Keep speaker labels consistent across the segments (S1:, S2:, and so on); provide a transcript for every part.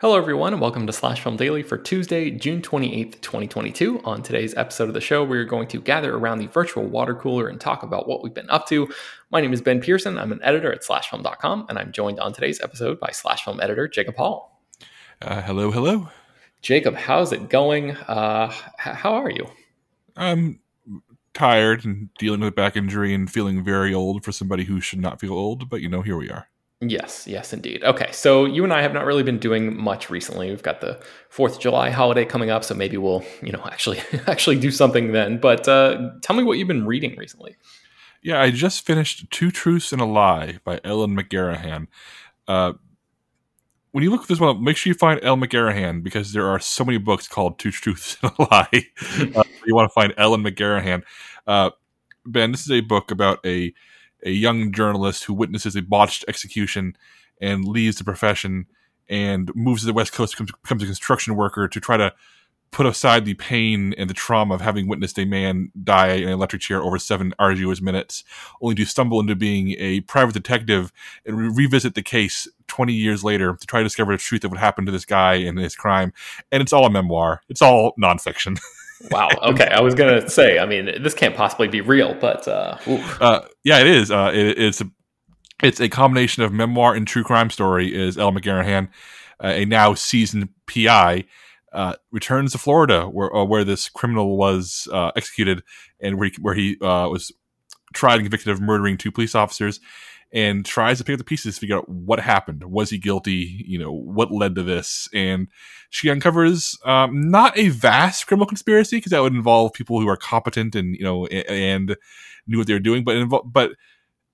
S1: Hello, everyone, and welcome to Slash Film Daily for Tuesday, June 28th, 2022. On today's episode of the show, we're going to gather around the virtual water cooler and talk about what we've been up to. My name is Ben Pearson. I'm an editor at slashfilm.com, and I'm joined on today's episode by Slash Film editor Jacob Hall.
S2: Uh, hello, hello.
S1: Jacob, how's it going? Uh, h- how are you?
S2: I'm tired and dealing with a back injury and feeling very old for somebody who should not feel old, but you know, here we are.
S1: Yes, yes, indeed. Okay, so you and I have not really been doing much recently. We've got the Fourth of July holiday coming up, so maybe we'll, you know, actually actually do something then. But uh, tell me what you've been reading recently.
S2: Yeah, I just finished Two Truths and a Lie by Ellen McGarrahan. Uh, when you look this one, make sure you find Ellen McGarrahan because there are so many books called Two Truths and a Lie. uh, you want to find Ellen McGarrahan. Uh, ben, this is a book about a a young journalist who witnesses a botched execution and leaves the profession and moves to the West Coast, becomes, a construction worker to try to put aside the pain and the trauma of having witnessed a man die in an electric chair over seven arduous minutes, only to stumble into being a private detective and re- revisit the case 20 years later to try to discover the truth of what happened to this guy and his crime. And it's all a memoir, it's all nonfiction.
S1: Wow. Okay. I was gonna say. I mean, this can't possibly be real, but uh,
S2: uh yeah, it is. Uh, it, it's a it's a combination of memoir and true crime story. Is Ellen McGarrahan, uh, a now seasoned PI, uh, returns to Florida where uh, where this criminal was uh, executed and where he, where he uh, was tried and convicted of murdering two police officers and tries to pick up the pieces to figure out what happened. Was he guilty? You know, what led to this? And she uncovers um, not a vast criminal conspiracy because that would involve people who are competent and you know and, knew what they were doing, but invo- but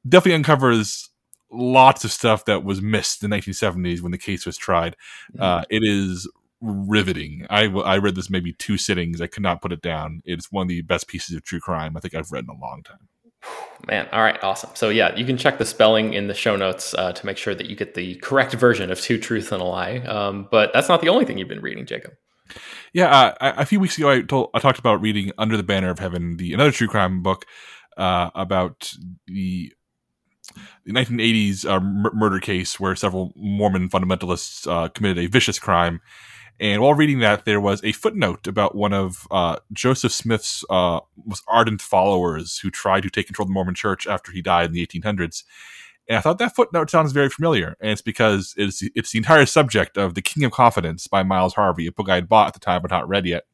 S2: definitely uncovers lots of stuff that was missed in the 1970s when the case was tried. Mm-hmm. Uh, it is riveting. I, I read this maybe two sittings. I could not put it down. It's one of the best pieces of true crime I think I've read in a long time.
S1: Man, all right, awesome. So yeah, you can check the spelling in the show notes uh, to make sure that you get the correct version of Two Truths and a Lie. Um, but that's not the only thing you've been reading, Jacob.
S2: Yeah, uh, a few weeks ago, I told I talked about reading Under the Banner of Heaven, the another true crime book uh, about the the 1980s uh, murder case where several Mormon fundamentalists uh, committed a vicious crime and while reading that, there was a footnote about one of uh, Joseph Smith's uh, most ardent followers who tried to take control of the Mormon Church after he died in the 1800s. And I thought that footnote sounds very familiar, and it's because it's it's the entire subject of *The King of Confidence* by Miles Harvey, a book I had bought at the time but not read yet.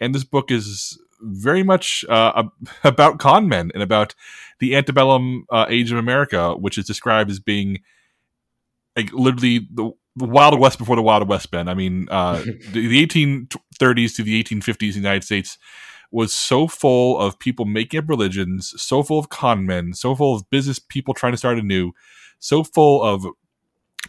S2: And this book is very much uh, about con men and about the antebellum uh, age of America, which is described as being like literally the the Wild West before the Wild West, Ben. I mean, uh, the, the 1830s to the 1850s in the United States was so full of people making up religions, so full of con men, so full of business people trying to start anew, so full of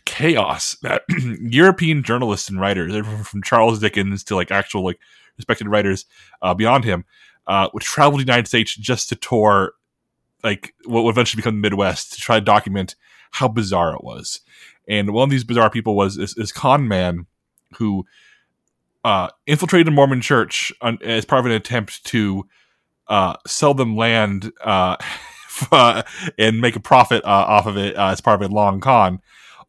S2: chaos that European journalists and writers, from Charles Dickens to like actual like respected writers uh, beyond him, uh, would travel to the United States just to tour like what would eventually become the Midwest to try to document how bizarre it was. And one of these bizarre people was this, this con man who uh, infiltrated a Mormon church on, as part of an attempt to uh, sell them land uh, and make a profit uh, off of it uh, as part of a long con,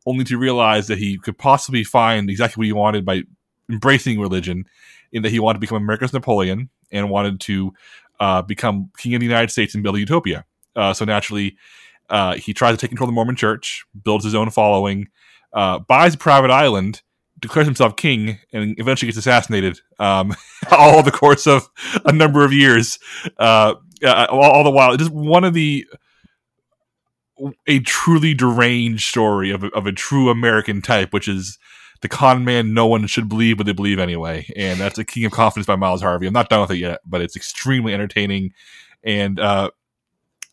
S2: only to realize that he could possibly find exactly what he wanted by embracing religion, in that he wanted to become America's Napoleon and wanted to uh, become king of the United States and build a utopia. so naturally, uh, he tries to take control of the Mormon Church, builds his own following, uh, buys a private island, declares himself king and eventually gets assassinated. Um, all the course of a number of years. Uh, uh, all, all, the while, it is one of the a truly deranged story of a, of a true American type, which is the con man no one should believe, but they believe anyway. And that's a King of Confidence by Miles Harvey. I'm not done with it yet, but it's extremely entertaining and uh,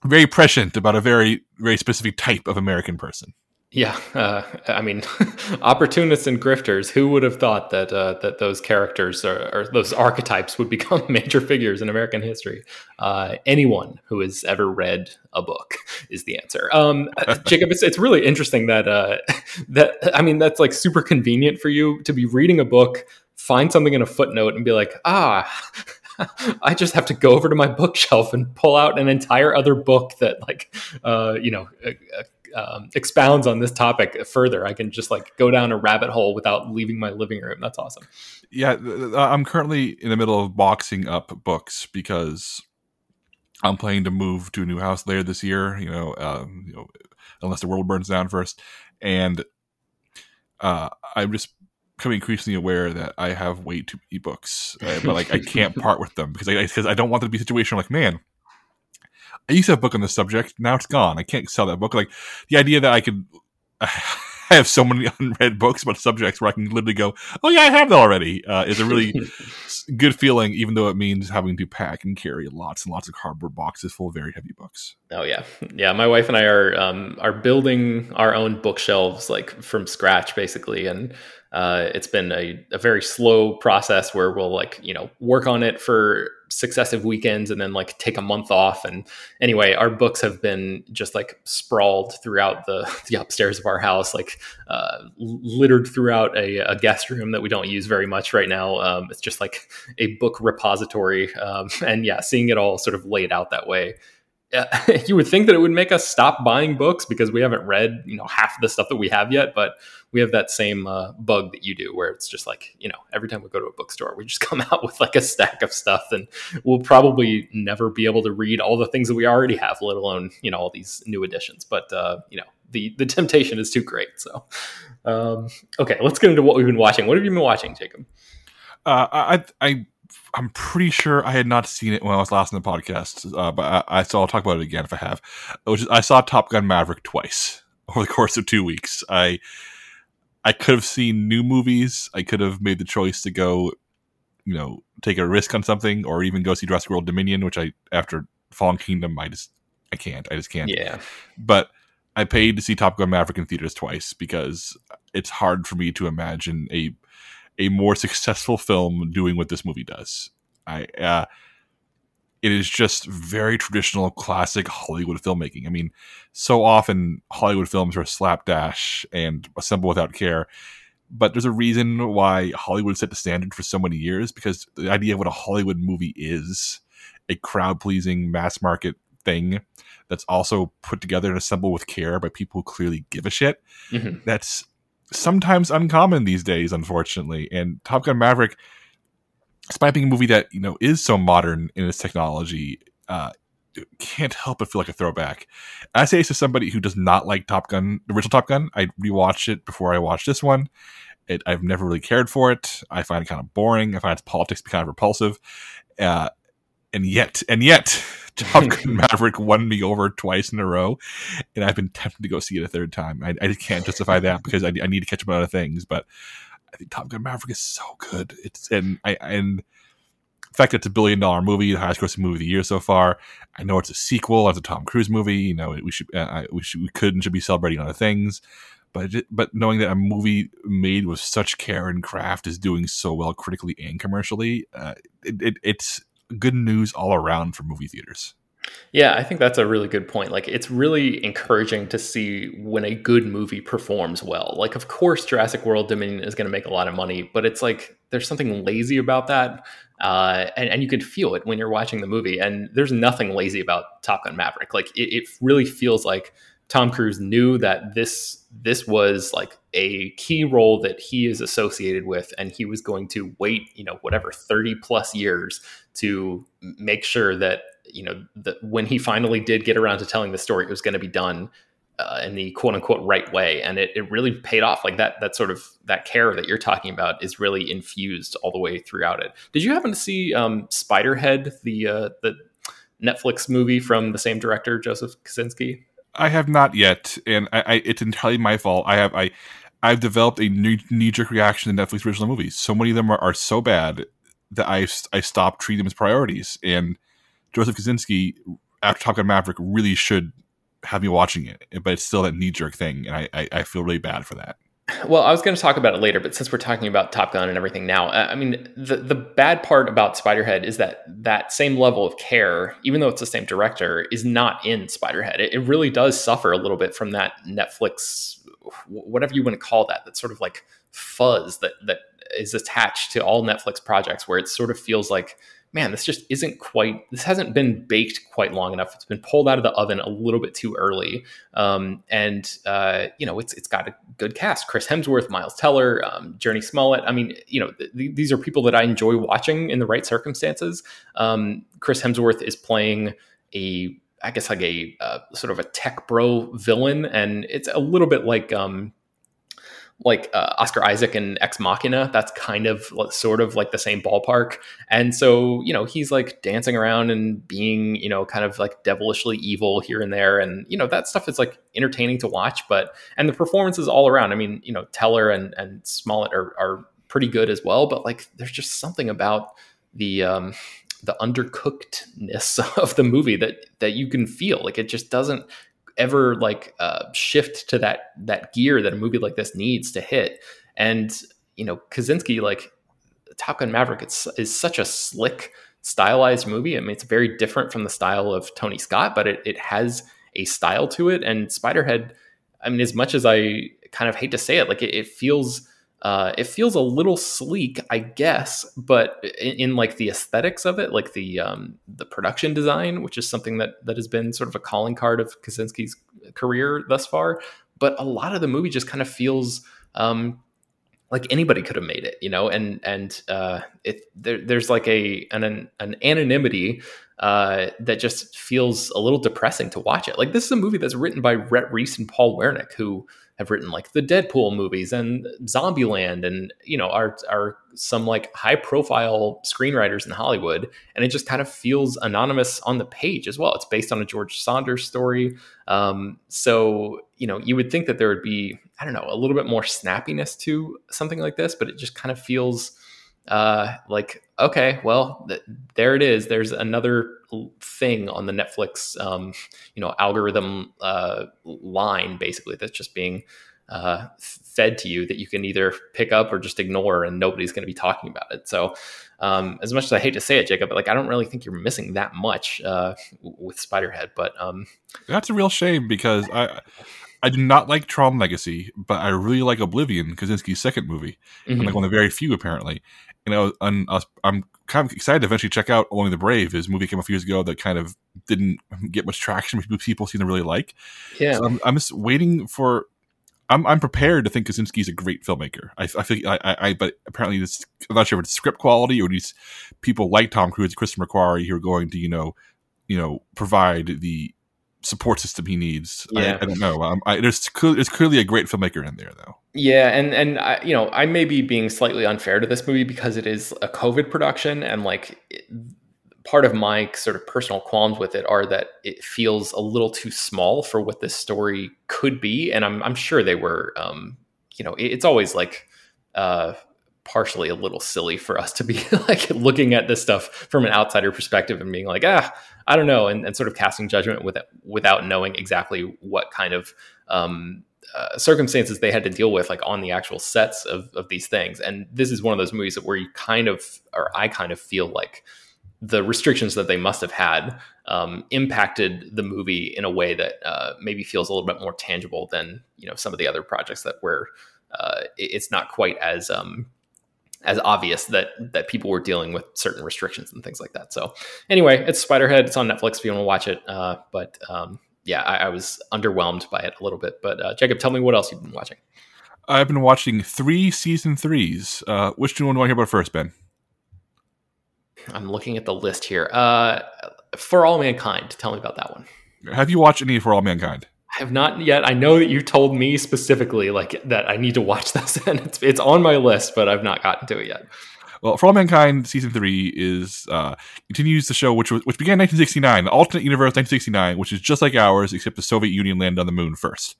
S2: very prescient about a very very specific type of American person.
S1: Yeah, uh, I mean, opportunists and grifters. Who would have thought that uh, that those characters or, or, those archetypes would become major figures in American history? Uh, anyone who has ever read a book is the answer. Um, uh, Jacob, it's, it's really interesting that uh, that I mean that's like super convenient for you to be reading a book, find something in a footnote, and be like, ah. I just have to go over to my bookshelf and pull out an entire other book that, like, uh, you know, um, expounds on this topic further. I can just like go down a rabbit hole without leaving my living room. That's awesome.
S2: Yeah, I'm currently in the middle of boxing up books because I'm planning to move to a new house later this year. You know, um, you know, unless the world burns down first, and uh, I'm just becoming increasingly aware that I have way too many books, uh, but like I can't part with them because I because I don't want them to be a situation like, man, I used to have a book on this subject. Now it's gone. I can't sell that book. Like the idea that I could. I have so many unread books about subjects where I can literally go, "Oh yeah, I have that already." Uh, is a really good feeling, even though it means having to pack and carry lots and lots of cardboard boxes full of very heavy books.
S1: Oh yeah, yeah. My wife and I are um, are building our own bookshelves like from scratch, basically, and uh, it's been a, a very slow process where we'll like you know work on it for successive weekends and then like take a month off. And anyway our books have been just like sprawled throughout the the upstairs of our house like uh, littered throughout a, a, guest room that we don't use very much right now. Um, it's just like a book repository. Um, and yeah seeing it all sort of laid out that way you would think that it would make us stop buying books because we haven't read you know half of the stuff that we have yet but we have that same uh, bug that you do where it's just like you know every time we go to a bookstore we just come out with like a stack of stuff and we'll probably never be able to read all the things that we already have let alone you know all these new editions. But uh, you know the the temptation is too great. So um, okay let's get into what we've been watching. What have you been watching jacob?
S2: Uh, I, I I'm pretty sure I had not seen it when I was last in the podcast, uh, but I, I, so I'll talk about it again if I have. Which is, I saw Top Gun Maverick twice over the course of two weeks. I I could have seen new movies. I could have made the choice to go, you know, take a risk on something, or even go see Jurassic World Dominion, which I after Fallen Kingdom, I just I can't. I just can't.
S1: Yeah.
S2: But I paid to see Top Gun Maverick in theaters twice because it's hard for me to imagine a a more successful film doing what this movie does. I uh, it is just very traditional, classic Hollywood filmmaking. I mean, so often Hollywood films are slapdash and assemble without care. But there's a reason why Hollywood set the standard for so many years because the idea of what a Hollywood movie is a crowd pleasing mass market thing that's also put together and assembled with care by people who clearly give a shit. Mm-hmm. That's sometimes uncommon these days, unfortunately. And Top Gun Maverick, despite being a movie that you know is so modern in its technology, uh, can't help but feel like a throwback. I say this to somebody who does not like Top Gun, the original Top Gun. I rewatched it before I watched this one. It, I've never really cared for it. I find it kind of boring. I find its politics kind of repulsive. Uh, and yet, and yet, Top Gun Maverick won me over twice in a row, and I've been tempted to go see it a third time. I, I can't justify that because I, I, need to catch up on other things. But I think Top Gun Maverick is so good. It's and I and the fact that it's a billion dollar movie, the highest grossing movie of the year so far. I know it's a sequel. It's a Tom Cruise movie. You know, we should uh, we should we could and should be celebrating other things. But but knowing that a movie made with such care and craft is doing so well critically and commercially, uh, it, it, it's good news all around for movie theaters.
S1: Yeah, I think that's a really good point. Like, it's really encouraging to see when a good movie performs well. Like, of course, Jurassic World Dominion is going to make a lot of money, but it's like there's something lazy about that. Uh, and, and you can feel it when you're watching the movie. And there's nothing lazy about Top Gun Maverick. Like, it, it really feels like Tom Cruise knew that this this was like a key role that he is associated with, and he was going to wait, you know, whatever thirty plus years to make sure that you know that when he finally did get around to telling the story, it was going to be done uh, in the quote unquote right way, and it, it really paid off. Like that that sort of that care that you're talking about is really infused all the way throughout it. Did you happen to see um, Spiderhead, the uh, the Netflix movie from the same director, Joseph Kosinski?
S2: I have not yet, and I, I, it's entirely my fault. I have I I've developed a knee jerk reaction to Netflix original movies. So many of them are, are so bad that I I stopped treating them as priorities. And Joseph Kosinski, after Top Gun Maverick, really should have me watching it, but it's still that knee jerk thing, and I, I, I feel really bad for that.
S1: Well, I was going to talk about it later, but since we're talking about Top Gun and everything now, uh, I mean, the the bad part about Spiderhead is that that same level of care, even though it's the same director, is not in Spiderhead. It, it really does suffer a little bit from that Netflix, whatever you want to call that, that sort of like fuzz that that is attached to all Netflix projects, where it sort of feels like man, this just isn't quite, this hasn't been baked quite long enough. It's been pulled out of the oven a little bit too early. Um, and, uh, you know, it's, it's got a good cast Chris Hemsworth, Miles Teller, um, Jurnee Smollett. I mean, you know, th- these are people that I enjoy watching in the right circumstances. Um, Chris Hemsworth is playing a, I guess like a uh, sort of a tech bro villain, and it's a little bit like um, like uh, Oscar Isaac and Ex Machina. That's kind of sort of like the same ballpark. And so, you know, he's like dancing around and being, you know, kind of like devilishly evil here and there. And, you know, that stuff is like entertaining to watch. But, and the performances all around, I mean, you know, Teller and, and Smollett are, are pretty good as well. But like, there's just something about the, um, the undercookedness of the movie that that you can feel like it just doesn't ever like uh, shift to that that gear that a movie like this needs to hit. And you know, Kosinski, like Top Gun Maverick, it's is such a slick, stylized movie. I mean, it's very different from the style of Tony Scott, but it it has a style to it. And Spiderhead, I mean, as much as I kind of hate to say it, like it, it feels uh, it feels a little sleek, I guess, but in, in, like the aesthetics of it, like the um, the production design, which is something that that has been sort of a calling card of Kosinski's career thus far. But a lot of the movie just kind of feels um, like anybody could have made it, you know, and and uh, it there, there's like a an an anonymity uh, that just feels a little depressing to watch it. Like this is a movie that's written by Rhett Reese and Paul Wernick, who have written like the Deadpool movies and Zombieland, and you know are are some like high profile screenwriters in Hollywood, and it just kind of feels anonymous on the page as well. It's based on a George Saunders story, um, so you know you would think that there would be I don't know a little bit more snappiness to something like this, but it just kind of feels uh, like okay, well, th- there it is. There's another thing on the Netflix, um, you know, algorithm uh, line basically that's just being uh, fed to you that you can either pick up or just ignore, and nobody's going to be talking about it. So, um, as much as I hate to say it, Jacob, but like I don't really think you're missing that much uh, with Spiderhead. But um,
S2: that's a real shame because I. I do not like Tron Legacy, but I really like Oblivion, Kosinski's second movie. Mm-hmm. I'm like one of the very few, apparently you know, and I'm kind of excited to eventually check out Only the Brave. His movie came a few years ago that kind of didn't get much traction. People seem to really like.
S1: Yeah,
S2: so I'm, I'm just waiting for. I'm I'm prepared to think Kosinski's a great filmmaker. I, I think I, I, I but apparently this I'm not sure if it's script quality or these people like Tom Cruise, Christopher McQuarrie who are going to you know, you know, provide the support system he needs. Yeah. I, I don't know. Um, I, there's there's clearly a great filmmaker in there though.
S1: Yeah, and and I, you know I may be being slightly unfair to this movie because it is a COVID production, and like it, part of my sort of personal qualms with it are that it feels a little too small for what this story could be, and I'm I'm sure they were. Um, you know, it, it's always like. Uh, partially a little silly for us to be like looking at this stuff from an outsider perspective and being like, ah, I don't know, and, and sort of casting judgment with, without knowing exactly what kind of um, uh, circumstances they had to deal with, like on the actual sets of, of these things. And this is one of those movies that where you kind of, or I kind of feel like the restrictions that they must have had um, impacted the movie in a way that uh, maybe feels a little bit more tangible than you know some of the other projects that were. Uh, it's not quite as um, as obvious that that people were dealing with certain restrictions and things like that. So anyway, it's Spiderhead. It's on Netflix if you want to watch it. Uh, but um, yeah, I, I, was underwhelmed by it a little bit. But uh, Jacob, tell me what else you've been watching.
S2: I've been watching three season threes. Uh, which one do you want to hear about first, Ben?
S1: I'm looking at the list here. Uh, For All Mankind. Tell me about that one.
S2: Have you watched any For All Mankind?
S1: I have not yet. I know that you told me specifically like that I need to watch this, and it's it's on my list, but I've not gotten to it yet.
S2: Well, For All Mankind season three is uh, continues the show, which was, which began in 1969, the alternate universe 1969, which is just like ours, except the Soviet Union landed on the moon first,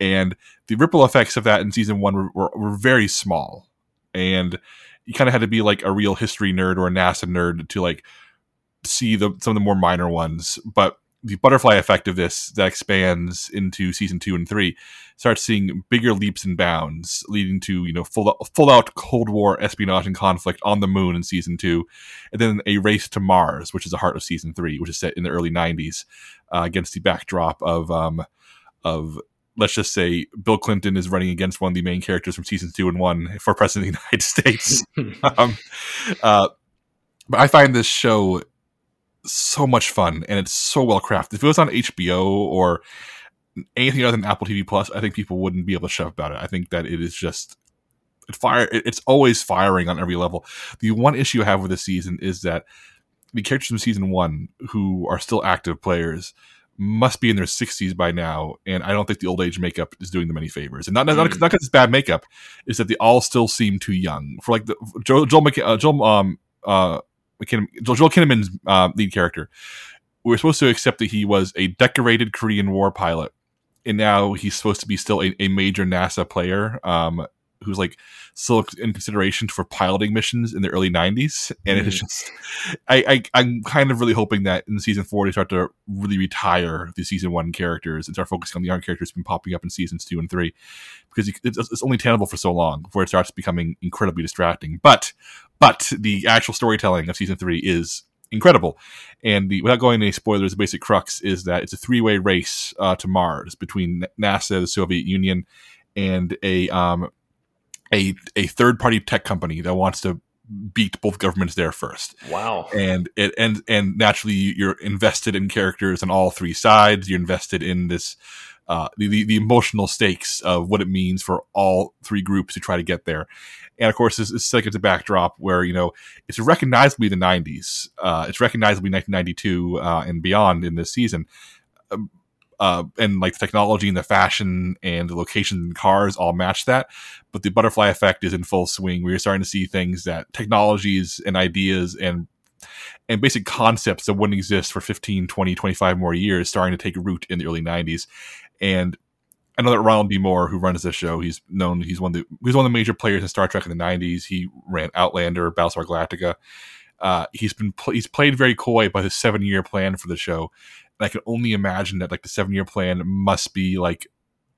S2: and the ripple effects of that in season one were, were, were very small, and you kind of had to be like a real history nerd or a NASA nerd to like see the some of the more minor ones, but the butterfly effect of this that expands into season two and three starts seeing bigger leaps and bounds, leading to you know full full out Cold War espionage and conflict on the moon in season two, and then a race to Mars, which is the heart of season three, which is set in the early '90s uh, against the backdrop of um, of let's just say Bill Clinton is running against one of the main characters from season two and one for president of the United States. um, uh, but I find this show so much fun and it's so well crafted. If it was on HBO or anything other than Apple TV Plus, I think people wouldn't be able to shut about it. I think that it is just it fire. It's always firing on every level. The one issue I have with this season is that the characters from season one who are still active players must be in their 60s by now, and I don't think the old age makeup is doing them any favors. And not not because mm. it's bad makeup, is that they all still seem too young. For like the Joel Joel, McK- uh, Joel um uh McKinnon, Joel Kinnaman's uh, lead character. We are supposed to accept that he was a decorated Korean War pilot, and now he's supposed to be still a, a major NASA player. Um, who's like still in consideration for piloting missions in the early 90s and mm. it's just I, I am kind of really hoping that in season four they start to really retire the season one characters and start focusing on the young characters been popping up in seasons two and three because it's, it's only tenable for so long before it starts becoming incredibly distracting but but the actual storytelling of season three is incredible. And the, without going into any spoilers, the basic crux is that it's a three way race uh, to Mars between NASA, the Soviet Union, and a um, a a third party tech company that wants to beat both governments there first.
S1: Wow.
S2: And it and and naturally you're invested in characters on all three sides. You're invested in this uh, the, the emotional stakes of what it means for all three groups to try to get there. And of course, it's, it's like it's a backdrop where, you know, it's recognizably the 90s. Uh, it's recognizably 1992 uh, and beyond in this season. Um, uh, and like the technology and the fashion and the location and cars all match that. But the butterfly effect is in full swing. We're starting to see things that technologies and ideas and and basic concepts that wouldn't exist for 15, 20, 25 more years starting to take root in the early 90s. And I know that Ronald D. Moore, who runs this show, he's known he's one of the he's one of the major players in Star Trek in the '90s. He ran Outlander, Battlestar Galactica. Uh, he's been pl- he's played very coy by his seven year plan for the show, and I can only imagine that like the seven year plan must be like,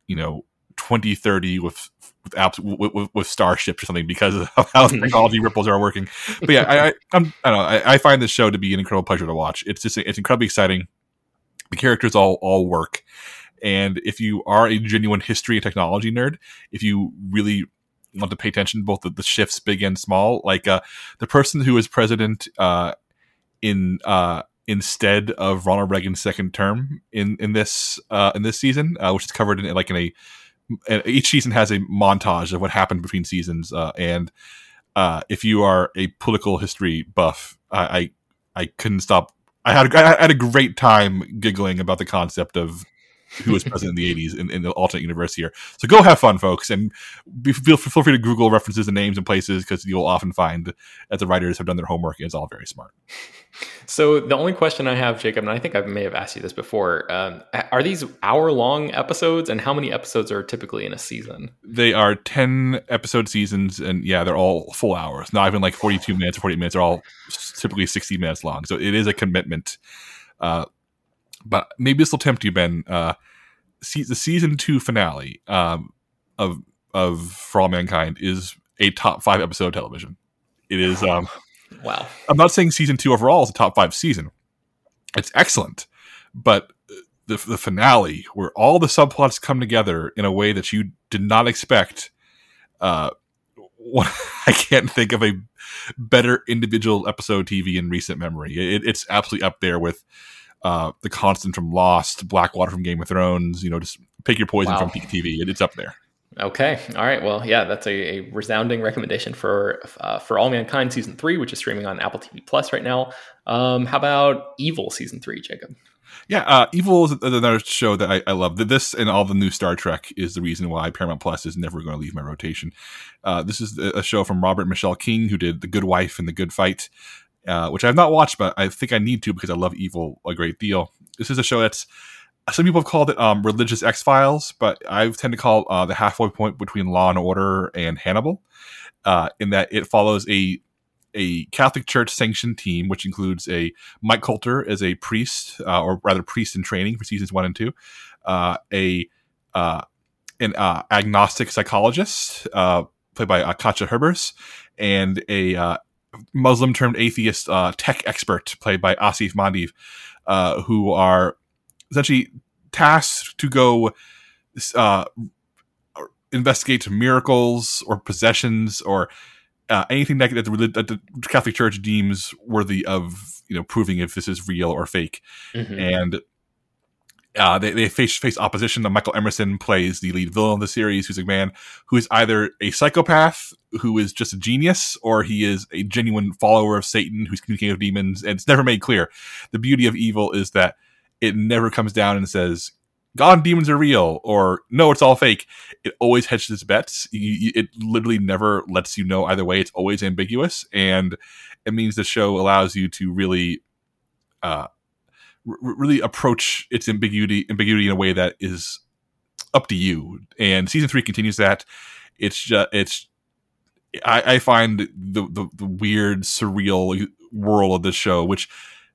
S2: you know, 2030 with with, apps, with, with, with starships or something because of how the technology ripples are working. But yeah, I, I I'm I don't know. I, I, find this show to be an incredible pleasure to watch. It's just it's incredibly exciting. The characters all all work, and if you are a genuine history and technology nerd, if you really want to pay attention to both the, the shifts, big and small, like uh, the person who is president uh, in uh, instead of Ronald Reagan's second term in in this uh, in this season, uh, which is covered in like in a each season has a montage of what happened between seasons, uh, and uh, if you are a political history buff, I I, I couldn't stop. I had I had a great time giggling about the concept of who was present in the 80s in, in, the alternate universe here. So go have fun, folks, and be, feel, feel free to Google references and names and places because you'll often find that the writers have done their homework and it's all very smart.
S1: So the only question I have, Jacob, and I think I may have asked you this before, um, are these hour-long episodes, and how many episodes are typically in a season?
S2: They are 10 episode seasons, and yeah, they're all full hours. Not even like 42 minutes or 40 minutes. They're all typically 60 minutes long. So it is a commitment. Uh, but maybe this will tempt you, Ben. Uh, see, the season two finale um, of of For All Mankind is a top five episode of television. It is. Um,
S1: wow.
S2: I'm not saying season two overall is a top five season. It's excellent, but the the finale where all the subplots come together in a way that you did not expect. Uh, I can't think of a better individual episode TV in recent memory. It, it's absolutely up there with uh, the constant from Lost, Blackwater from Game of Thrones. You know, just pick your poison wow. from Peak TV. It, it's up there.
S1: Okay. All right. Well, yeah, that's a, a resounding recommendation for uh, for All Mankind season three, which is streaming on Apple TV Plus right now. Um, how about Evil season three, Jacob?
S2: Yeah, uh, Evil is another show that I, I, love. This and all the new Star Trek is the reason why Paramount Plus is never going to leave my rotation. Uh, this is a show from Robert Michelle King, who did The Good Wife and The Good Fight, uh, which I've not watched, but I think I need to because I love Evil a great deal. This is a show that's some people have called it um, religious X Files, but I tend to call uh, the halfway point between Law and Order and Hannibal, uh, in that it follows a a Catholic Church sanctioned team, which includes a Mike Colter as a priest, uh, or rather priest in training for seasons one and two, uh, a uh, an agnostic psychologist played by Katja Herbers, and a Muslim turned atheist tech expert played by Asif Mandvi, who are essentially tasked to go uh, investigate miracles or possessions or uh, anything that, that, the, that, the, Catholic Church deems worthy of you know proving if this is real or fake, mm-hmm. and uh, they, they face face opposition. Michael Emerson plays the lead villain of the series, who's a man who is either a psychopath who is just a genius, or he is a genuine follower of Satan who's communicating with demons, and it's never made clear. The beauty of evil is that it never comes down and says God and demons are real or no, it's all fake. It always hedges its bets. it literally never lets you know either way. It's always ambiguous, and it means the show allows you to really, uh, r- really approach its ambiguity ambiguity in a way that is up to you. And season three continues that. It's just it's. I, I find the, the the weird surreal world of this show, which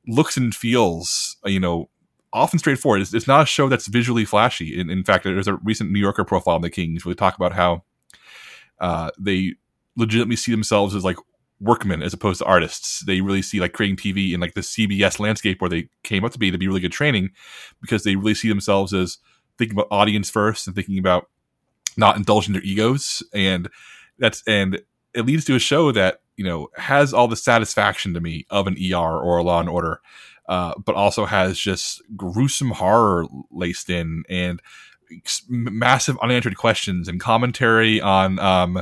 S2: looks and feels, you know, often straightforward. It's, it's, not a show that's visually flashy. In, in, fact, there's a recent New Yorker profile on the Kings where they talk about how uh, they legitimately see themselves as like workmen as opposed to artists. They really see like creating TV in like the CBS landscape where they came up to be to be really good training because they really see themselves as thinking about audience first and thinking about not indulging their egos and that's and it leads to a show that you know has all the satisfaction to me of an ER or a Law and Order uh, but also has just gruesome horror laced in and massive unanswered questions and commentary on um,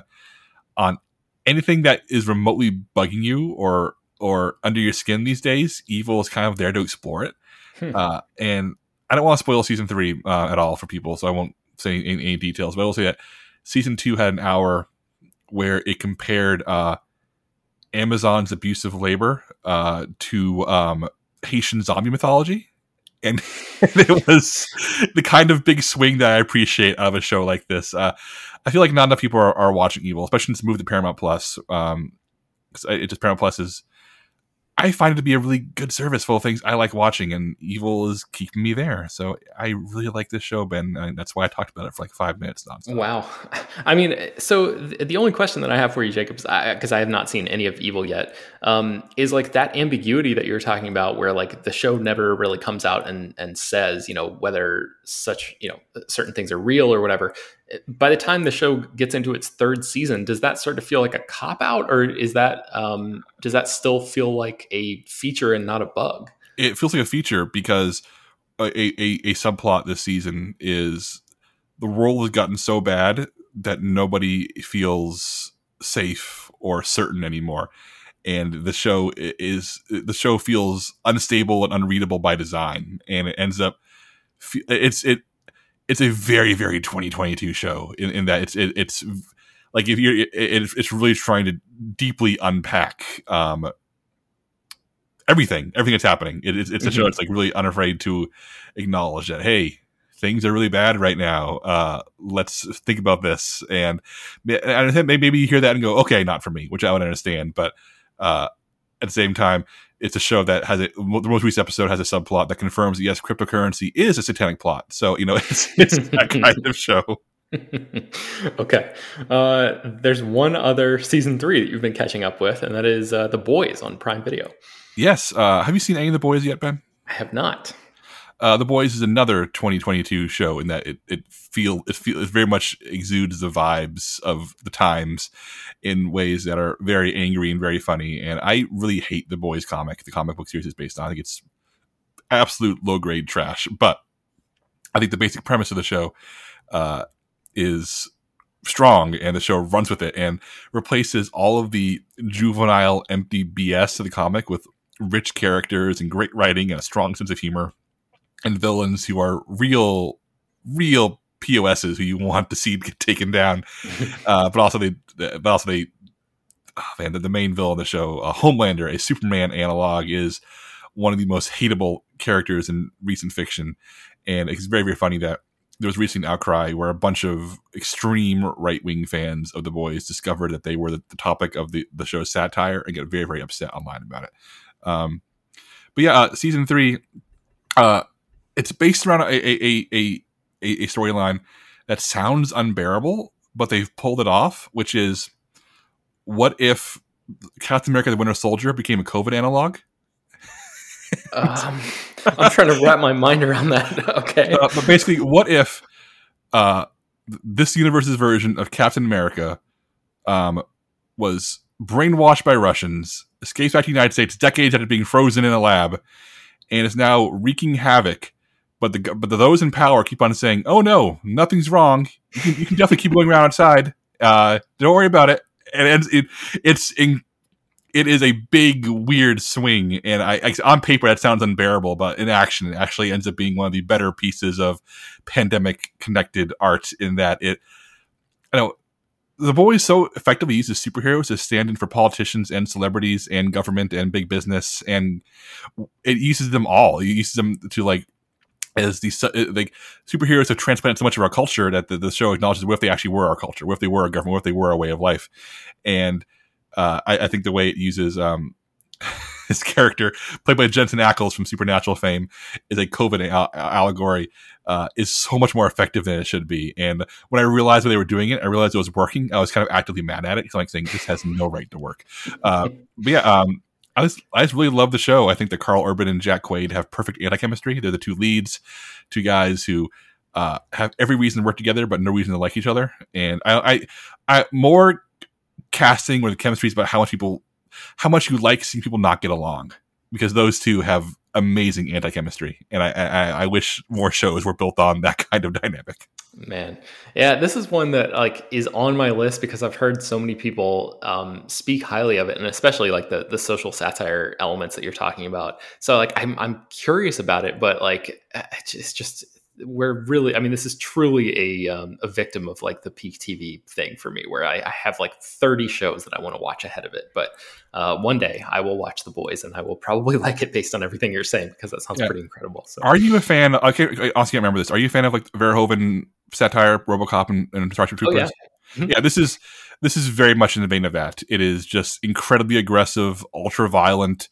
S2: on anything that is remotely bugging you or or under your skin these days. Evil is kind of there to explore it, hmm. uh, and I don't want to spoil season three uh, at all for people, so I won't say any, any, details. But I will say that season two had an hour where it compared uh, Amazon's abusive labor uh, to um, Haitian zombie mythology. And it was the kind of big swing that I appreciate of a show like this. Uh, I feel like not enough people are, are watching Evil, especially since it moved to Paramount Plus. Um, it just Paramount Plus is I find it to be a really good service full of things I like watching, and Evil is keeping me there. So I really like this show, Ben. And that's why I talked about it for like five minutes. Nonstop.
S1: Wow. I mean, so the only question that I have for you, Jacob, because I, I, have not seen any of Evil yet, um, is like that ambiguity that you're talking about, where like the show never really comes out and and says, you know, whether such you know certain things are real or whatever by the time the show gets into its third season, does that start to feel like a cop out, or is that um, does that still feel like a feature and not a bug?
S2: It feels like a feature because a, a, a subplot this season is the world has gotten so bad that nobody feels safe or certain anymore and the show is the show feels unstable and unreadable by design and it ends up it's it it's a very very 2022 show in, in that it's it, it's like if you're it, it's really trying to deeply unpack um everything everything that's happening it, it's, it's a show mm-hmm. that's like really unafraid to acknowledge that hey things are really bad right now uh let's think about this and maybe you hear that and go okay not for me which i would understand but uh at the same time it's a show that has a the most recent episode has a subplot that confirms that yes, cryptocurrency is a satanic plot. So you know, it's it's that kind of show.
S1: okay, uh, there's one other season three that you've been catching up with, and that is uh, The Boys on Prime Video.
S2: Yes, uh, have you seen any of The Boys yet, Ben?
S1: I have not.
S2: Uh, the Boys is another 2022 show in that it it feel it feel it very much exudes the vibes of the times in ways that are very angry and very funny. And I really hate the Boys comic. The comic book series is based on. I think it's absolute low grade trash. But I think the basic premise of the show uh, is strong and the show runs with it and replaces all of the juvenile empty bs of the comic with rich characters and great writing and a strong sense of humor and villains who are real real POSs who you want to see get taken down. Uh, but also they but also they oh man, the, the main villain of the show, uh, Homelander, a Superman analog, is one of the most hateable characters in recent fiction. And it's very, very funny that there was recent outcry where a bunch of extreme right wing fans of the boys discovered that they were the, the, topic of the, the show's satire and get very, very upset online about it. Um, but yeah, uh, season three, uh, it's based around a a a a, a storyline that sounds unbearable, but they've pulled it off, which is what if Captain America: The Winter Soldier became a COVID analog?
S1: um, I'm trying to wrap my mind around that. okay,
S2: uh, but basically, what if uh, this universe's version of Captain America um, was brainwashed by Russians, escapes back to the United States decades after being frozen in a lab, and is now wreaking havoc but the but the, those in power keep on saying, "Oh no, nothing's wrong. You can, you can definitely keep going around outside. Uh, don't worry about it." And it, it's in, it is a big weird swing, and I, I, on paper that sounds unbearable, but in action it actually ends up being one of the better pieces of pandemic connected art. In that it, I know the boys so effectively uses superheroes as stand-in for politicians and celebrities and government and big business and it uses them all. It uses them to like as these like superheroes have transplanted so much of our culture that the, the, show acknowledges what if they actually were our culture, what if they were our government, what if they were our way of life, and uh, I, I, think the way it uses um, his character, played by Jensen Ackles from Supernatural fame, is a COVID al- allegory, uh, is so much more effective than it should be. And when I realized when they were doing it, I realized it was working. I was kind of actively mad at it. It's like saying this has no right to work. Uh, but yeah, um, I just I just really love the show. I think that Karl Urban and Jack Quaid have perfect anti chemistry. They're the two leads, two guys who uh, have every reason to work together, but no reason to like each other. And I, I, I more casting where the chemistry is about how much people, how much you like seeing people not get along, because those two have amazing anti chemistry, and I, I, I wish more shows were built on that kind of dynamic.
S1: Man, yeah, this is one that like is on my list because I've heard so many people um, speak highly of it, and especially like the the social satire elements that you're talking about. So like I'm I'm curious about it, but like it's just we're really i mean this is truly a, um, a victim of like the peak tv thing for me where I, I have like 30 shows that i want to watch ahead of it but uh, one day i will watch the boys and i will probably like it based on everything you're saying because that sounds yeah. pretty incredible so
S2: are you a fan i can't, I can't remember this are you a fan of like verhoeven satire robocop and, and starship troopers oh, yeah. Mm-hmm. yeah this is this is very much in the vein of that it is just incredibly aggressive ultra violent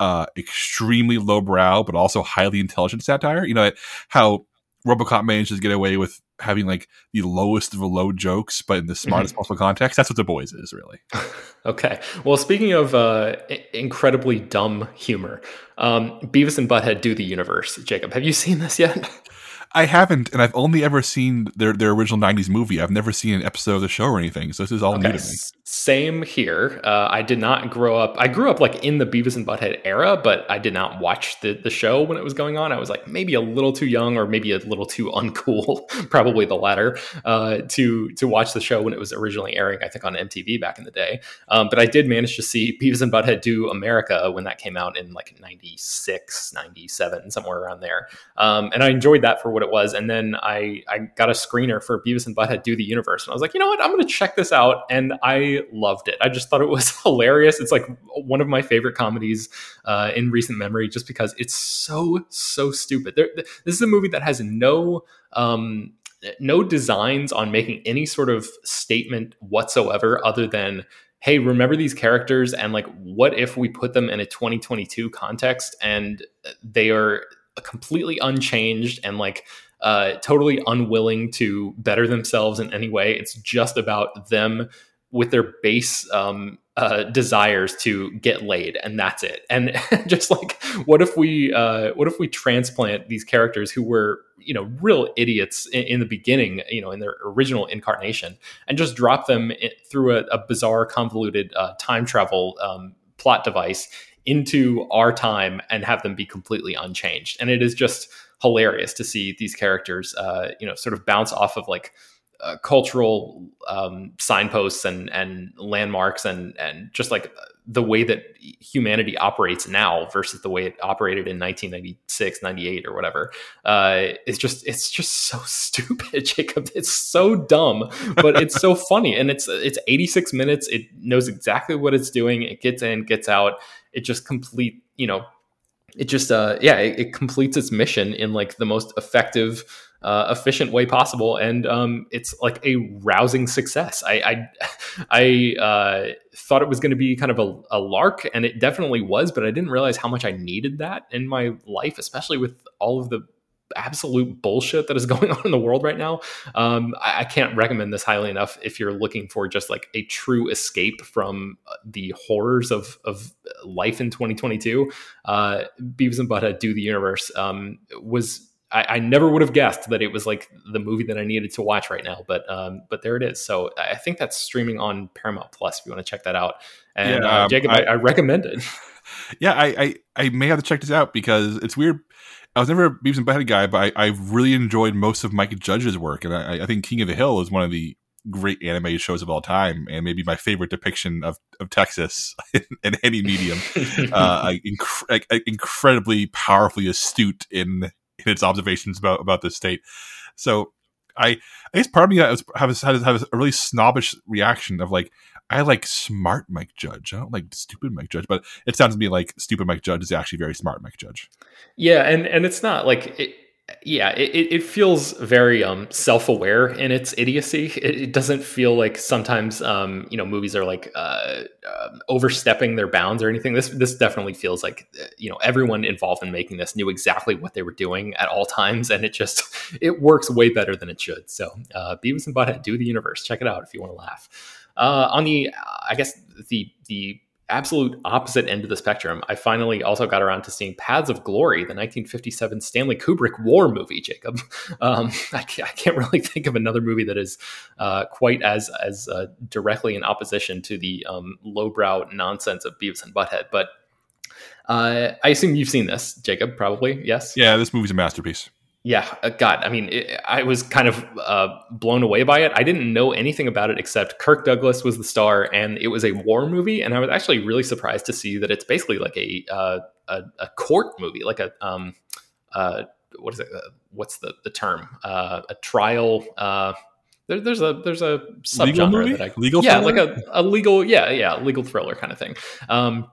S2: uh, extremely lowbrow, but also highly intelligent satire. You know how RoboCop manages to get away with having like the lowest of the low jokes, but in the smartest mm-hmm. possible context. That's what the boys is really.
S1: okay. Well, speaking of uh, incredibly dumb humor, um, Beavis and Butthead do the universe. Jacob, have you seen this yet?
S2: I haven't, and I've only ever seen their their original '90s movie. I've never seen an episode of the show or anything, so this is all okay. new to me.
S1: Same here. Uh, I did not grow up. I grew up like in the Beavis and Butthead era, but I did not watch the the show when it was going on. I was like maybe a little too young, or maybe a little too uncool, probably the latter, uh, to to watch the show when it was originally airing. I think on MTV back in the day. Um, but I did manage to see Beavis and Butthead do America when that came out in like 96, 97, somewhere around there, um, and I enjoyed that for what it was. And then I I got a screener for Beavis and Butthead Do the Universe, and I was like, you know what, I'm going to check this out, and I loved it. I just thought it was hilarious. It's like one of my favorite comedies uh, in recent memory, just because it's so so stupid. There, this is a movie that has no. Um, no designs on making any sort of statement whatsoever other than hey remember these characters and like what if we put them in a 2022 context and they are completely unchanged and like uh, totally unwilling to better themselves in any way. It's just about them with their base um, uh, desires to get laid, and that's it. And just like, what if we, uh, what if we transplant these characters who were, you know, real idiots in, in the beginning, you know, in their original incarnation, and just drop them in, through a, a, bizarre, convoluted uh, time travel um, plot device into our time and have them be completely unchanged. And it is just hilarious to see these characters, uh, you know, sort of bounce off of like uh, cultural um, signposts and and landmarks and and just like the way that humanity operates now versus the way it operated in 1996 98 or whatever uh, it's just it's just so stupid jacob. It's so dumb but it's so funny. And it's it's 86 minutes. It knows exactly what it's doing. It gets in gets out it just complete you know it just uh yeah it, it completes its mission in like the most effective uh, efficient way possible, and um, it's like a rousing success. I I, I uh, thought it was going to be kind of a, a, lark, and it definitely was, but I didn't realize how much I needed that in my life, especially with all of the absolute bullshit that is going on in the world right now. Um, I, I, can't recommend this highly enough if you're looking for just like a true escape from uh, the horrors of of life in 2022. Uh, Beavis and Butthead Do the Universe um, was I, I, never would have guessed that it was like the movie that I needed to watch right now, but um, but there it is. So I think that's streaming on Paramount Plus. If you want to check that out, and yeah, uh, um, Jacob, I, I, recommend it.
S2: Yeah, I, I, I may have to check this out because it's weird. I was never a Beavis and Butthead guy, but I, I really enjoyed most of Mike Judge's work, and I, I think King of the Hill is one of the great animated shows of all time, and maybe my favorite depiction of, of Texas in, in any medium. uh, inc- incredibly powerfully astute in in its observations about about this state. So I, I guess part of me has have, have a really snobbish reaction of like I like smart Mike Judge. I don't like stupid Mike Judge, but it sounds to me like stupid Mike Judge is actually very smart Mike Judge.
S1: Yeah, and and it's not like it, yeah, it, it feels very um, self-aware in its idiocy. It, it doesn't feel like sometimes um, you know movies are like uh, uh, overstepping their bounds or anything. This this definitely feels like uh, you know everyone involved in making this knew exactly what they were doing at all times, and it just it works way better than it should. So, uh, Beavis and Butthead do the universe. Check it out if you want to laugh. Uh, on the, I guess the the absolute opposite end of the spectrum, I finally also got around to seeing Paths of Glory, the 1957 Stanley Kubrick war movie. Jacob, um, I, can't, I, can't, really think of another movie that is uh, quite as as uh, directly in opposition to the um, lowbrow nonsense of Beavis and Butthead. But uh, I assume you've seen this, Jacob. Probably yes.
S2: Yeah, this movie's a masterpiece
S1: yeah, uh, God, I mean, it, I was kind of uh, blown away by it. I didn't know anything about it except Kirk Douglas was the star, and it was a war movie. And I was actually really surprised to see that it's basically like a uh, a, a, court movie, like a um, uh, what is it? Uh, what's the the term? Uh, a trial. There, there's a there's a subgenre that I
S2: legal
S1: yeah thriller? like a, a legal yeah yeah legal thriller kind of thing. Um,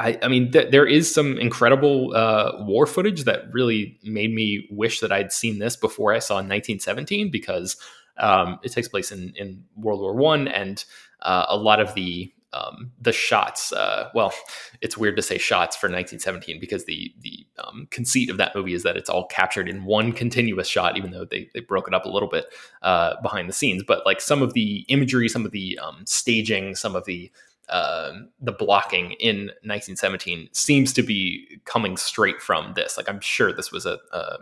S1: I, I mean, th- there is some incredible uh, war footage that really made me wish that I'd seen this before I saw 1917 because um, it takes place in, in World War One, and uh, a lot of the um, the shots. Uh, well, it's weird to say shots for 1917 because the the um, conceit of that movie is that it's all captured in one continuous shot, even though they they broke it up a little bit uh, behind the scenes. But like some of the imagery, some of the um, staging, some of the uh, the blocking in 1917 seems to be coming straight from this. Like I'm sure this was a, a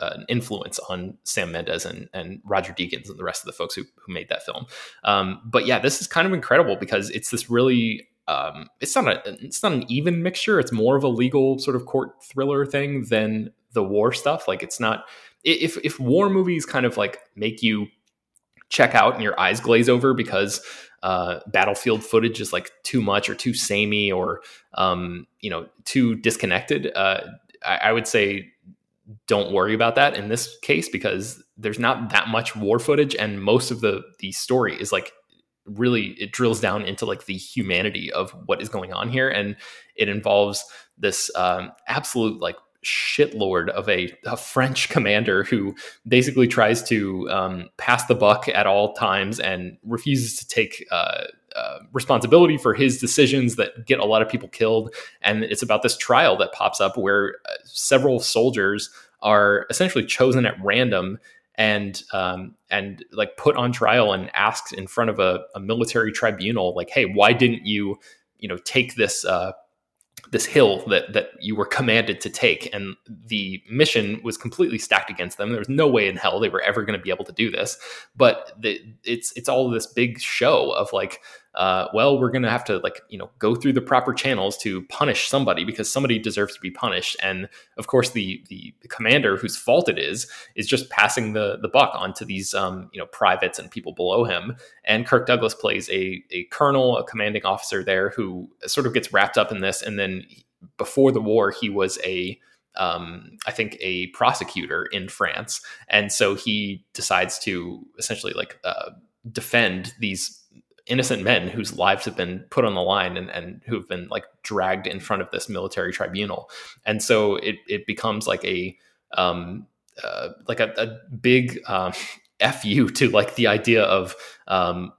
S1: an influence on Sam Mendes and, and Roger Deakins and the rest of the folks who, who made that film. Um, but yeah, this is kind of incredible because it's this really um, it's not a it's not an even mixture. It's more of a legal sort of court thriller thing than the war stuff. Like it's not if if war movies kind of like make you check out and your eyes glaze over because uh, battlefield footage is like too much or too samey or um, you know too disconnected. Uh, I, I, would say don't worry about that in this case because there's not that much war footage and most of the the story is like really it drills down into like the humanity of what is going on here and it involves this um, absolute like shitlord of a, a, French commander who basically tries to um, pass the buck at all times and refuses to take uh, uh, responsibility for his decisions that get a lot of people killed. And it's about this trial that pops up where uh, several soldiers are essentially chosen at random and um, and like put on trial and asked in front of a, a military tribunal, like, hey, why didn't you, you know, take this uh, this hill that that you were commanded to take and the mission was completely stacked against them. There was no way in hell they were ever going to be able to do this. But the, it's it's all this big show of like uh, well, we're going to have to like you know go through the proper channels to punish somebody because somebody deserves to be punished. And of course, the the, the commander whose fault it is is just passing the the buck onto these um, you know privates and people below him. And Kirk Douglas plays a a colonel, a commanding officer there who sort of gets wrapped up in this, and then before the war, he was a um, I think a prosecutor in France, and so he decides to essentially like uh, defend these innocent men whose lives have been put on the line and, and who've been like dragged in front of this military tribunal, and so it it becomes like a um, uh, like a, a big um, fu to like the idea of um,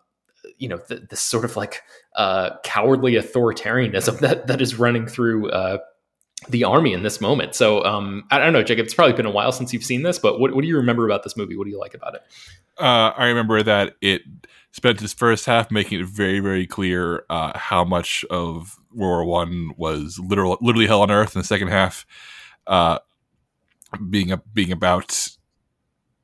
S1: you know the, this sort of like uh, cowardly authoritarianism that that is running through uh, the army in this moment. So um, I don't know, Jacob. It's probably been a while since you've seen this, but what, what do you remember about this movie? What do you like about it?
S2: Uh, I remember that it spent his first half making it very, very clear uh, how much of World War One was literal, literally hell on earth, and the second half uh, being a, being about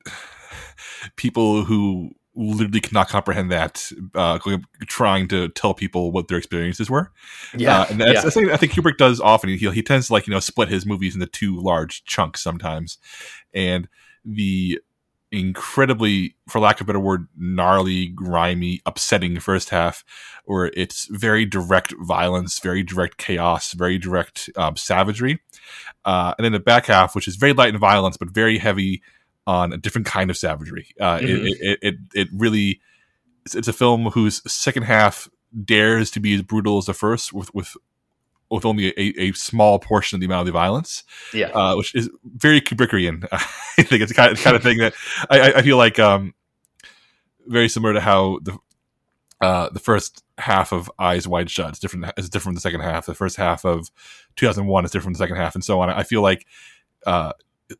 S2: people who literally cannot comprehend that, uh, trying to tell people what their experiences were.
S1: Yeah,
S2: uh, and that's,
S1: yeah.
S2: that's something I think Kubrick does often. He he tends to like you know split his movies into two large chunks sometimes, and the incredibly, for lack of a better word, gnarly, grimy, upsetting first half, where it's very direct violence, very direct chaos, very direct um, savagery, uh, and then the back half, which is very light in violence but very heavy on a different kind of savagery. Uh,
S1: Mhm.
S2: it, it, it it really it's, it's a film whose second half dares to be as brutal as the first, with with with only a, a small portion of the amount of the violence,
S1: yeah,
S2: uh, which is very Kubrickian. I think it's the kind of, kind of thing that I, I- feel like um, very similar to how the uh, the first half of Eyes Wide Shut is different is different from the second half. The first half of 2001 is different from the second half, and so on. I feel like uh,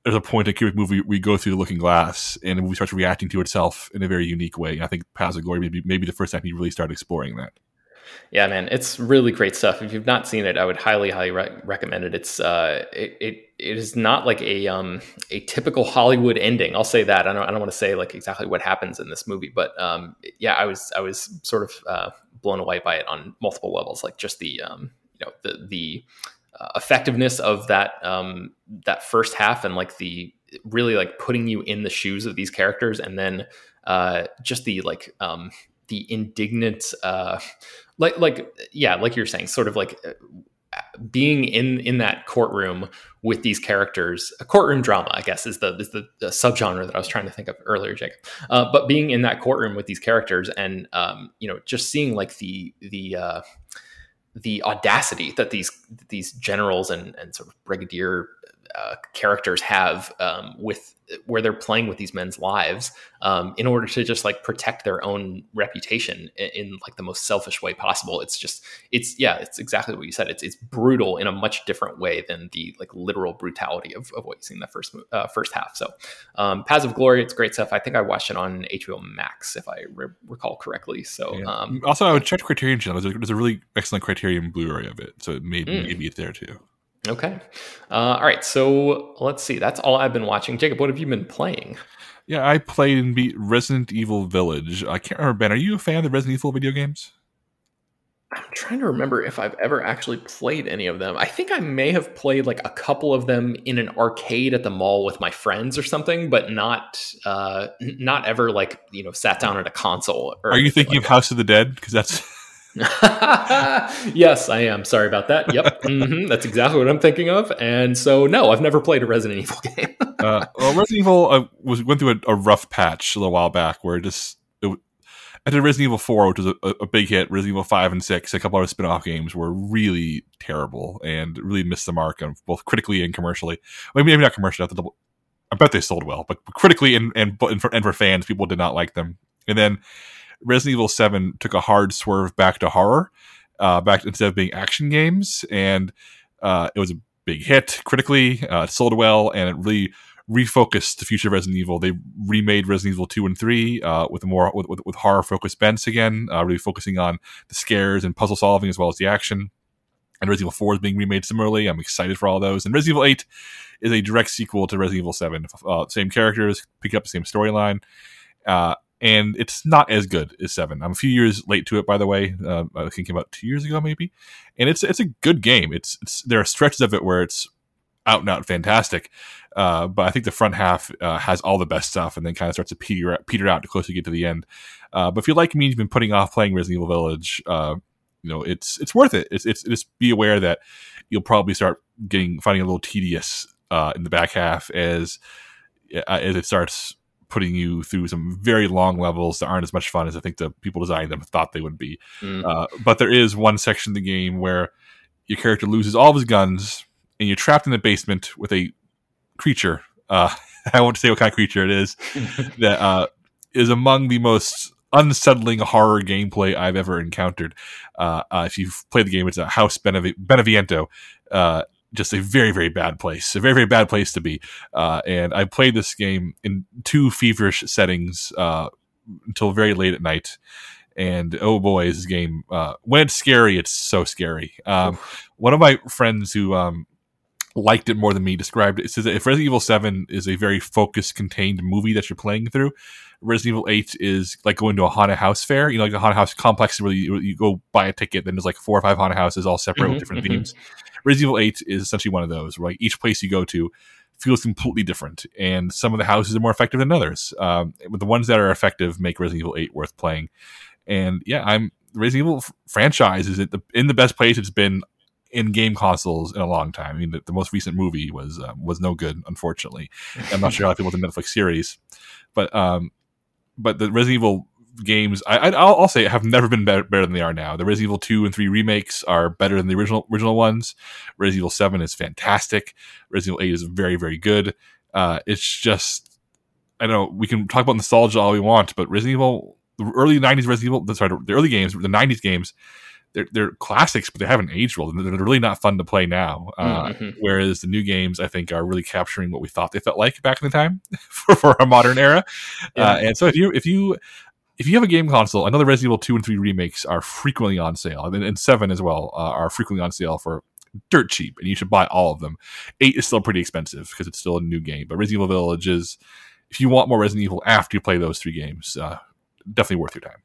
S2: there's a point in Kubrick movie we go through the Looking Glass, and the movie starts reacting to itself in a very unique way. And I think Paths of Glory maybe maybe the first time he really started exploring that.
S1: Yeah, man, it's really great stuff. If you've not seen it, I would highly, highly re- recommend it. It's uh, it, it it is not like a um a typical Hollywood ending. I'll say that. I don't I don't want to say like exactly what happens in this movie, but um, yeah, I was I was sort of uh, blown away by it on multiple levels. Like just the um, you know, the the uh, effectiveness of that um that first half and like the really like putting you in the shoes of these characters and then uh just the like um the indignant uh like like yeah like you're saying sort of like uh, being in in that courtroom with these characters a courtroom drama i guess is the is the, the subgenre that i was trying to think of earlier jacob uh, but being in that courtroom with these characters and um, you know just seeing like the the uh, the audacity that these these generals and, and sort of brigadier uh, characters have um, with where they're playing with these men's lives um, in order to just like protect their own reputation in, in like the most selfish way possible. It's just it's yeah, it's exactly what you said. It's it's brutal in a much different way than the like literal brutality of, of what you see in the first uh, first half. So, um, Paths of Glory, it's great stuff. I think I watched it on HBO Max if I re- recall correctly. So,
S2: Yeah.
S1: um,
S2: also, I would check Criterion Channel. There's a, there's a really excellent Criterion Blu-ray of it, so it may,
S1: Mm.
S2: maybe it's there too.
S1: Okay. Uh, all right. So let's see. That's all I've been watching. Jacob, what have you been playing?
S2: Yeah, I played and beat Resident Evil Village. I can't remember Ben. Are you a fan of the Resident Evil video games?
S1: I'm trying to remember if I've ever actually played any of them. I think I may have played like a couple of them in an arcade at the mall with my friends or something, but not uh, not ever like you know sat down at a console. Or
S2: Are you thinking of
S1: like
S2: House of the Dead? Because that's
S1: that. yes, I am. Sorry about that. Yep, hmm that's exactly what I'm thinking of. And so, no, I've never played a Resident Evil game.
S2: uh, well, Resident Evil uh, was went through a, a rough patch a little while back where it just it, after Resident Evil Four, which was a, a big hit, Resident Evil Five and Six, a couple other spin-off games were really terrible and really missed the mark on both critically and commercially. Well, maybe not commercially. not the double- I bet they sold well, but critically and and and for, and for fans, people did not like them. And then Resident Evil Seven took a hard swerve back to horror, uh, back instead of being action games, and uh, it was a big hit critically. Uh, it sold well, and it really refocused the future of Resident Evil. They remade Resident Evil two and three uh, with a more with, with, with horror focused bents again, uh, really focusing on the scares and puzzle solving as well as the action. And Resident Evil four is being remade similarly. I'm excited for all those. And Resident Evil eight is a direct sequel to Resident Evil seven. Uh, same characters, pick up the same storyline. And it's not as good as seven. I'm a few years late to it, by the way. Uh, I think about two years ago, maybe. And it's it's a good game. It's, it's there are stretches of it where it's out and out fantastic, uh, but I think the front half uh, has all the best stuff, and then kind of starts to peter peter out the closer you get to the end. Uh, but if you like me, and you've been putting off playing Resident Evil Village. Uh, you know, it's it's worth it. It's it's just be aware that you'll probably start getting finding a little tedious uh, in the back half as as it starts putting you through some very long levels that aren't as much fun as I think the people designing them thought they would be. Mm. Uh, but there is one section of the game where your character loses all of his guns and you're trapped in the basement with a creature. Uh, I won't say what kind of creature it is that uh, is among the most unsettling horror gameplay I've ever encountered. Uh, uh, if you've played the game, it's a House Benev- Beneviento. Just a very very bad place a very very bad place to be. Uh, and i played this game in two feverish settings uh, until very late at night. And oh boy is this game uh, when it's scary. It's so scary. Um, one of my friends who um, liked it more than me described it. It says that if Resident Evil 7 is a very focused, contained movie that you're playing through, Resident Evil 8 is like going to a haunted house fair, you know, like a haunted house complex where you, you go buy a ticket, then there's like four or five haunted houses all separate mm-hmm, with different mm-hmm. themes. Resident Evil 8 is essentially one of those where like each place you go to feels completely different, and some of the houses are more effective than others. Um, but the ones that are effective make Resident Evil 8 worth playing. And yeah, I'm Resident Evil franchise is it the, in the best place it's been in game consoles in a long time. I mean, the, the most recent movie was um, was no good, unfortunately. I'm not sure how people with the Netflix series, but um, but the Resident Evil games, I, will say, have never been better, better, than they are now. The Resident Evil two and three remakes are better than the original original ones. Resident Evil seven is fantastic. Resident Evil eight is very very good. Uh, it's just I don't know we can talk about nostalgia all we want, but Resident Evil, the early '90s Resident Evil, sorry, the early games, the '90s games they're, they're classics, but they haven't aged well. They're really not fun to play now. Uh, mm-hmm. Whereas the new games, I think, are really capturing what we thought they felt like back in the time for, for a modern era. Yeah. Uh, and so if you if you if you have a game console, I know the Resident Evil two and three remakes are frequently on sale, and, and seven as well uh, are frequently on sale for dirt cheap, and you should buy all of them. Eight is still pretty expensive because it's still a new game, but Resident Evil Village is. If you want more Resident Evil after you play those three games, uh, definitely worth your time.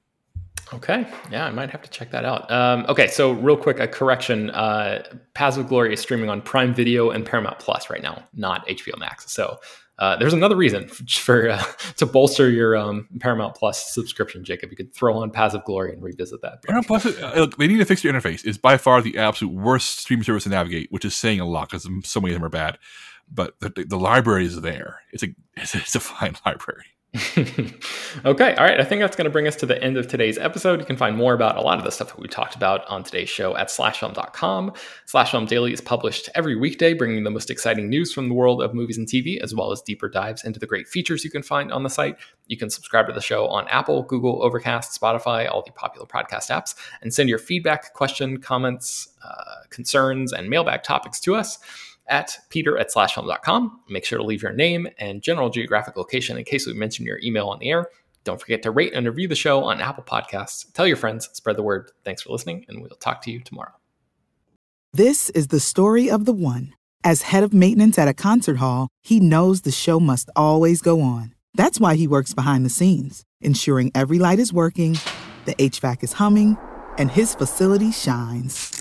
S1: Okay, yeah, I might have to check that out. Um, okay, so real quick, a correction: uh, Paths of Glory is streaming on Prime Video and Paramount Plus right now, not HBO Max. So uh, there's another reason for uh, to bolster your um, Paramount Plus subscription, Jacob. You could throw on Paths of Glory and revisit that.
S2: Paramount Plus, uh, look, they need to fix their interface. It's by far the absolute worst streaming service to navigate, which is saying a lot because so many of them are bad. But the, the library is there. It's a it's a, it's a fine library.
S1: okay, all right. I think that's going to bring us to the end of today's episode. You can find more about a lot of the stuff that we talked about on today's show at slashfilm.com. Slashfilm Daily is published every weekday, bringing the most exciting news from the world of movies and TV, as well as deeper dives into the great features you can find on the site. You can subscribe to the show on Apple, Google, Overcast, Spotify, all the popular podcast apps, and send your feedback, question, comments, uh, concerns, and mailbag topics to us at peter at slashfilm.com. Make sure to leave your name and general geographic location in case we mention your email on the air. Don't forget to rate and review the show on Apple Podcasts. Tell your friends, spread the word. Thanks for listening, and we'll talk to you tomorrow.
S3: This is the story of the one. As head of maintenance at a concert hall, he knows the show must always go on. That's why he works behind the scenes, ensuring every light is working, the HVAC is humming, and his facility shines.